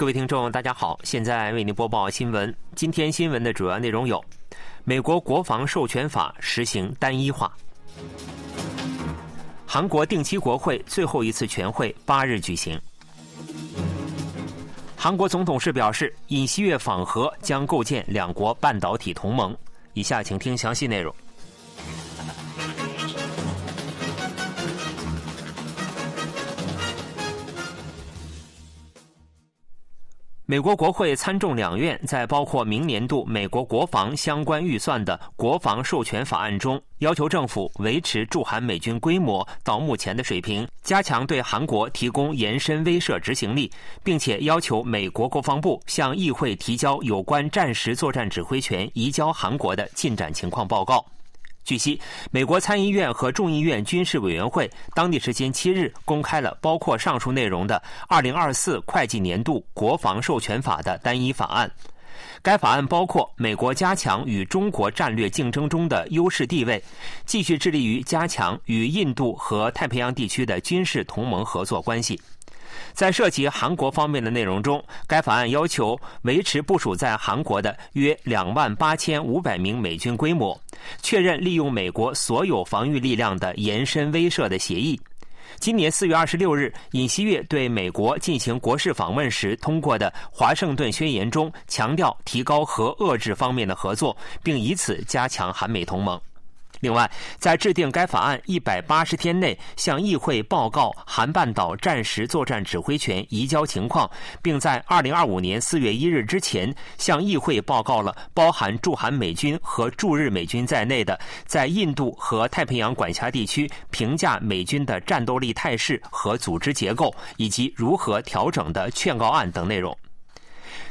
各位听众，大家好，现在为您播报新闻。今天新闻的主要内容有：美国国防授权法实行单一化；韩国定期国会最后一次全会八日举行；韩国总统室表示，尹锡悦访核将构建两国半导体同盟。以下请听详细内容。美国国会参众两院在包括明年度美国国防相关预算的国防授权法案中，要求政府维持驻韩美军规模到目前的水平，加强对韩国提供延伸威慑执行力，并且要求美国国防部向议会提交有关战时作战指挥权移交韩国的进展情况报告。据悉，美国参议院和众议院军事委员会当地时间七日公开了包括上述内容的2024会计年度国防授权法的单一法案。该法案包括美国加强与中国战略竞争中的优势地位，继续致力于加强与印度和太平洋地区的军事同盟合作关系。在涉及韩国方面的内容中，该法案要求维持部署在韩国的约两万八千五百名美军规模，确认利用美国所有防御力量的延伸威慑的协议。今年四月二十六日，尹锡悦对美国进行国事访问时通过的《华盛顿宣言》中强调提高和遏制方面的合作，并以此加强韩美同盟。另外，在制定该法案一百八十天内向议会报告韩半岛战时作战指挥权移交情况，并在二零二五年四月一日之前向议会报告了包含驻韩美军和驻日美军在内的在印度和太平洋管辖地区评价美军的战斗力态势和组织结构以及如何调整的劝告案等内容。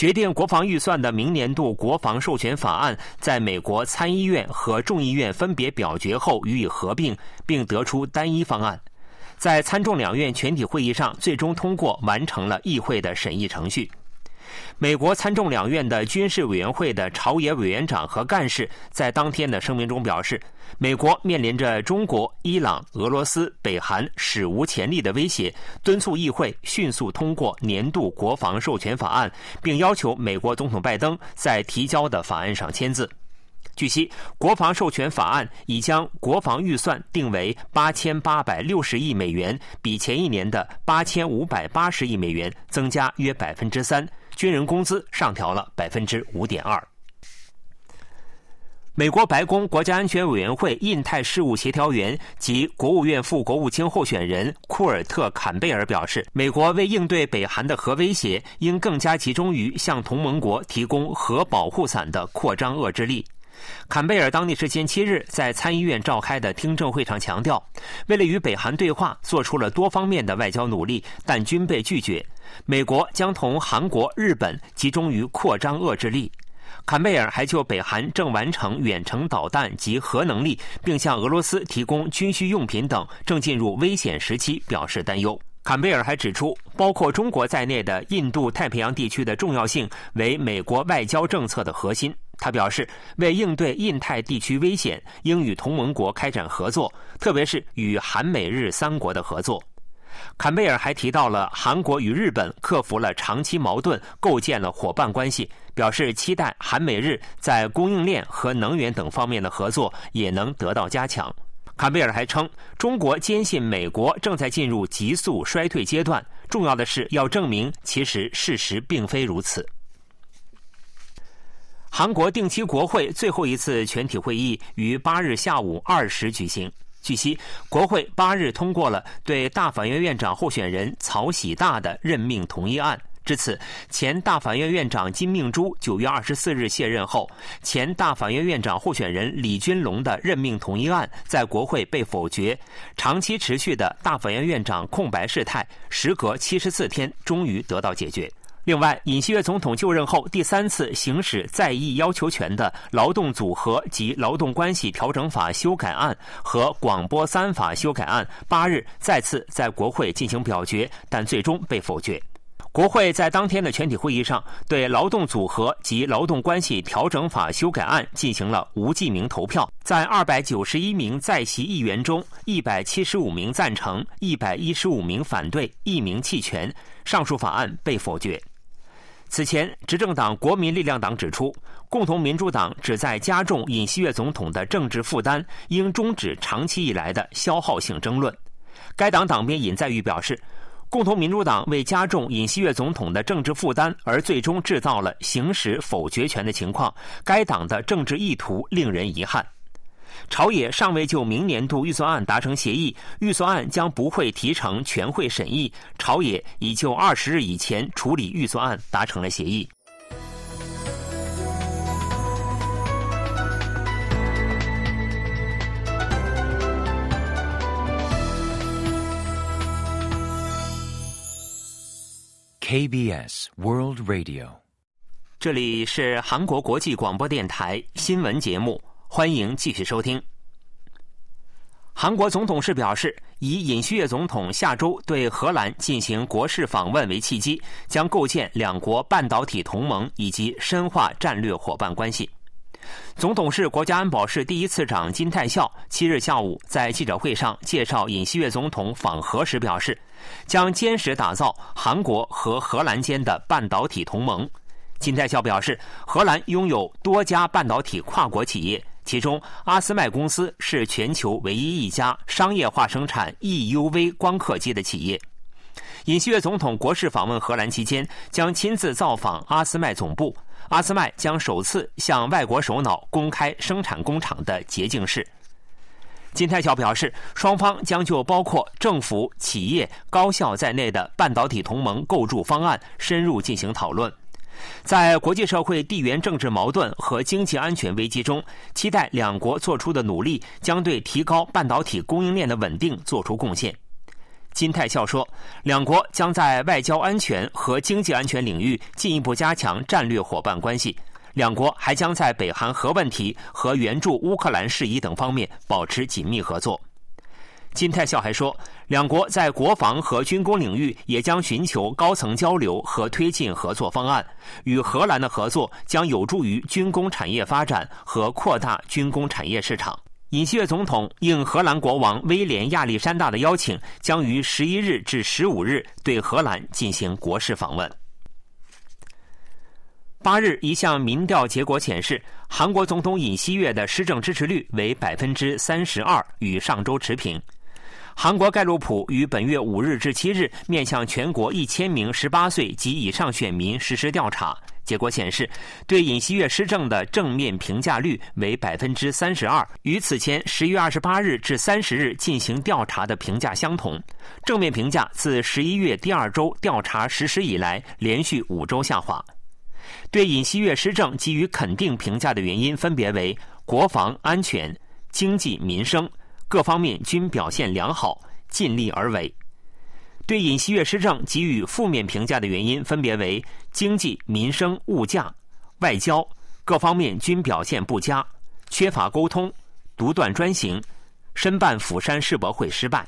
决定国防预算的明年度国防授权法案，在美国参议院和众议院分别表决后予以合并，并得出单一方案，在参众两院全体会议上最终通过，完成了议会的审议程序。美国参众两院的军事委员会的朝野委员长和干事在当天的声明中表示，美国面临着中国、伊朗、俄罗斯、北韩史无前例的威胁，敦促议会迅速通过年度国防授权法案，并要求美国总统拜登在提交的法案上签字。据悉，国防授权法案已将国防预算定为八千八百六十亿美元，比前一年的八千五百八十亿美元增加约百分之三。军人工资上调了百分之五点二。美国白宫国家安全委员会印太事务协调员及国务院副国务卿候选人库尔特·坎贝尔表示，美国为应对北韩的核威胁，应更加集中于向同盟国提供核保护伞的扩张遏制力。坎贝尔当地时间七日在参议院召开的听证会上强调，为了与北韩对话，做出了多方面的外交努力，但均被拒绝。美国将同韩国、日本集中于扩张遏制力。坎贝尔还就北韩正完成远程导弹及核能力，并向俄罗斯提供军需用品等，正进入危险时期表示担忧。坎贝尔还指出，包括中国在内的印度太平洋地区的重要性为美国外交政策的核心。他表示，为应对印太地区危险，应与同盟国开展合作，特别是与韩美日三国的合作。坎贝尔还提到了韩国与日本克服了长期矛盾，构建了伙伴关系，表示期待韩美日在供应链和能源等方面的合作也能得到加强。坎贝尔还称，中国坚信美国正在进入急速衰退阶段，重要的是要证明其实事实并非如此。韩国定期国会最后一次全体会议于八日下午二时举行。据悉，国会八日通过了对大法院院长候选人曹喜大的任命同意案。至此，前大法院院长金命洙九月二十四日卸任后，前大法院院长候选人李军龙的任命同意案在国会被否决。长期持续的大法院院长空白事态，时隔七十四天终于得到解决。另外，尹锡悦总统就任后第三次行使在役要求权的劳动组合及劳动关系调整法修改案和广播三法修改案，八日再次在国会进行表决，但最终被否决。国会在当天的全体会议上，对劳动组合及劳动关系调整法修改案进行了无记名投票，在二百九十一名在席议员中，一百七十五名赞成，一百一十五名反对，一名弃权，上述法案被否决。此前，执政党国民力量党指出，共同民主党旨在加重尹锡悦总统的政治负担，应终止长期以来的消耗性争论。该党党鞭尹在玉表示，共同民主党为加重尹锡悦总统的政治负担而最终制造了行使否决权的情况，该党的政治意图令人遗憾。朝野尚未就明年度预算案达成协议，预算案将不会提成全会审议。朝野已就二十日以前处理预算案达成了协议。KBS World Radio，这里是韩国国际广播电台新闻节目。欢迎继续收听。韩国总统室表示，以尹锡悦总统下周对荷兰进行国事访问为契机，将构建两国半导体同盟以及深化战略伙伴关系。总统室国家安保室第一次长金泰孝七日下午在记者会上介绍尹锡悦总统访荷时表示，将坚实打造韩国和荷兰间的半导体同盟。金泰孝表示，荷兰拥有多家半导体跨国企业。其中，阿斯麦公司是全球唯一一家商业化生产 EUV 光刻机的企业。尹锡悦总统国事访问荷兰期间，将亲自造访阿斯麦总部。阿斯麦将首次向外国首脑公开生产工厂的洁净室。金泰孝表示，双方将就包括政府、企业、高校在内的半导体同盟构筑方案深入进行讨论。在国际社会地缘政治矛盾和经济安全危机中，期待两国做出的努力将对提高半导体供应链的稳定做出贡献。金泰孝说，两国将在外交安全和经济安全领域进一步加强战略伙伴关系。两国还将在北韩核问题和援助乌克兰事宜等方面保持紧密合作。金泰孝还说，两国在国防和军工领域也将寻求高层交流和推进合作方案。与荷兰的合作将有助于军工产业发展和扩大军工产业市场。尹锡悦总统应荷兰国王威廉亚历山大的邀请，将于十一日至十五日对荷兰进行国事访问。八日，一项民调结果显示，韩国总统尹锡悦的施政支持率为百分之三十二，与上周持平。韩国盖洛普于本月五日至七日面向全国一千名十八岁及以上选民实施调查，结果显示，对尹锡悦施政的正面评价率为百分之三十二，与此前十月二十八日至三十日进行调查的评价相同。正面评价自十一月第二周调查实施以来连续五周下滑。对尹锡悦施政给予肯定评价的原因分别为国防安全、经济民生。各方面均表现良好，尽力而为。对尹锡悦施政给予负面评价的原因分别为经济民生、物价、外交各方面均表现不佳，缺乏沟通，独断专行，申办釜山世博会失败。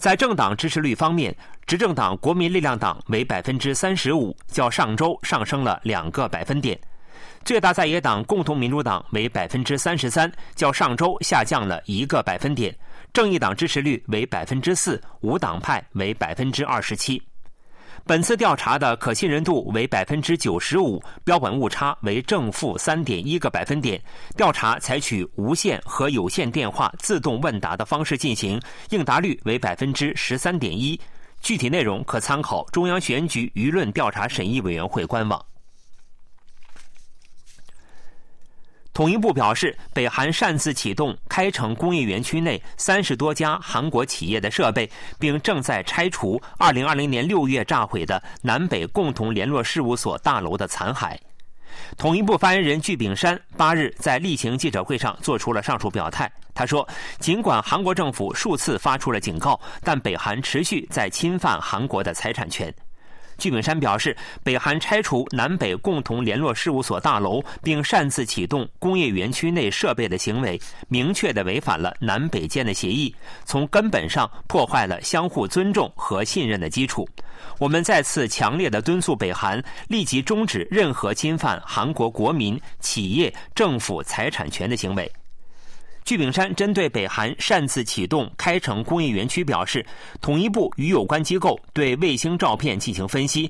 在政党支持率方面，执政党国民力量党为百分之三十五，较上周上升了两个百分点。最大在野党共同民主党为百分之三十三，较上周下降了一个百分点。正义党支持率为百分之四，无党派为百分之二十七。本次调查的可信任度为百分之九十五，标本误差为正负三点一个百分点。调查采取无线和有线电话自动问答的方式进行，应答率为百分之十三点一。具体内容可参考中央选举舆论调查审议委员会官网。统一部表示，北韩擅自启动开城工业园区内三十多家韩国企业的设备，并正在拆除二零二零年六月炸毁的南北共同联络事务所大楼的残骸。统一部发言人具炳山八日在例行记者会上做出了上述表态。他说，尽管韩国政府数次发出了警告，但北韩持续在侵犯韩国的财产权。具炳山表示，北韩拆除南北共同联络事务所大楼，并擅自启动工业园区内设备的行为，明确的违反了南北间的协议，从根本上破坏了相互尊重和信任的基础。我们再次强烈的敦促北韩立即终止任何侵犯韩国国民、企业、政府财产权的行为。巨炳山针对北韩擅自启动开城工业园区表示，统一部与有关机构对卫星照片进行分析，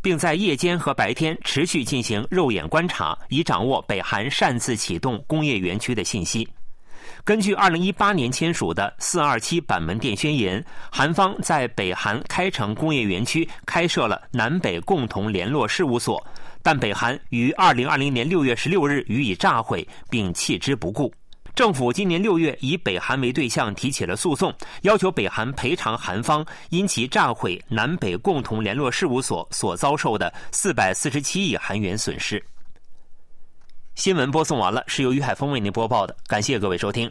并。在夜间和白天持续进行肉眼观察，以掌握北韩擅自启动工业园区的信息。根据2018年签署的427板门店宣言，韩方在北韩开城工业园区开设了南北共同联络事务所，但北韩于2020年6月16日予以炸毁并弃之不顾。政府今年六月以北韩为对象提起了诉讼，要求北韩赔偿韩方因其炸毁南北共同联络事务所所遭受的四百四十七亿韩元损失。新闻播送完了，是由于海峰为您播报的，感谢各位收听。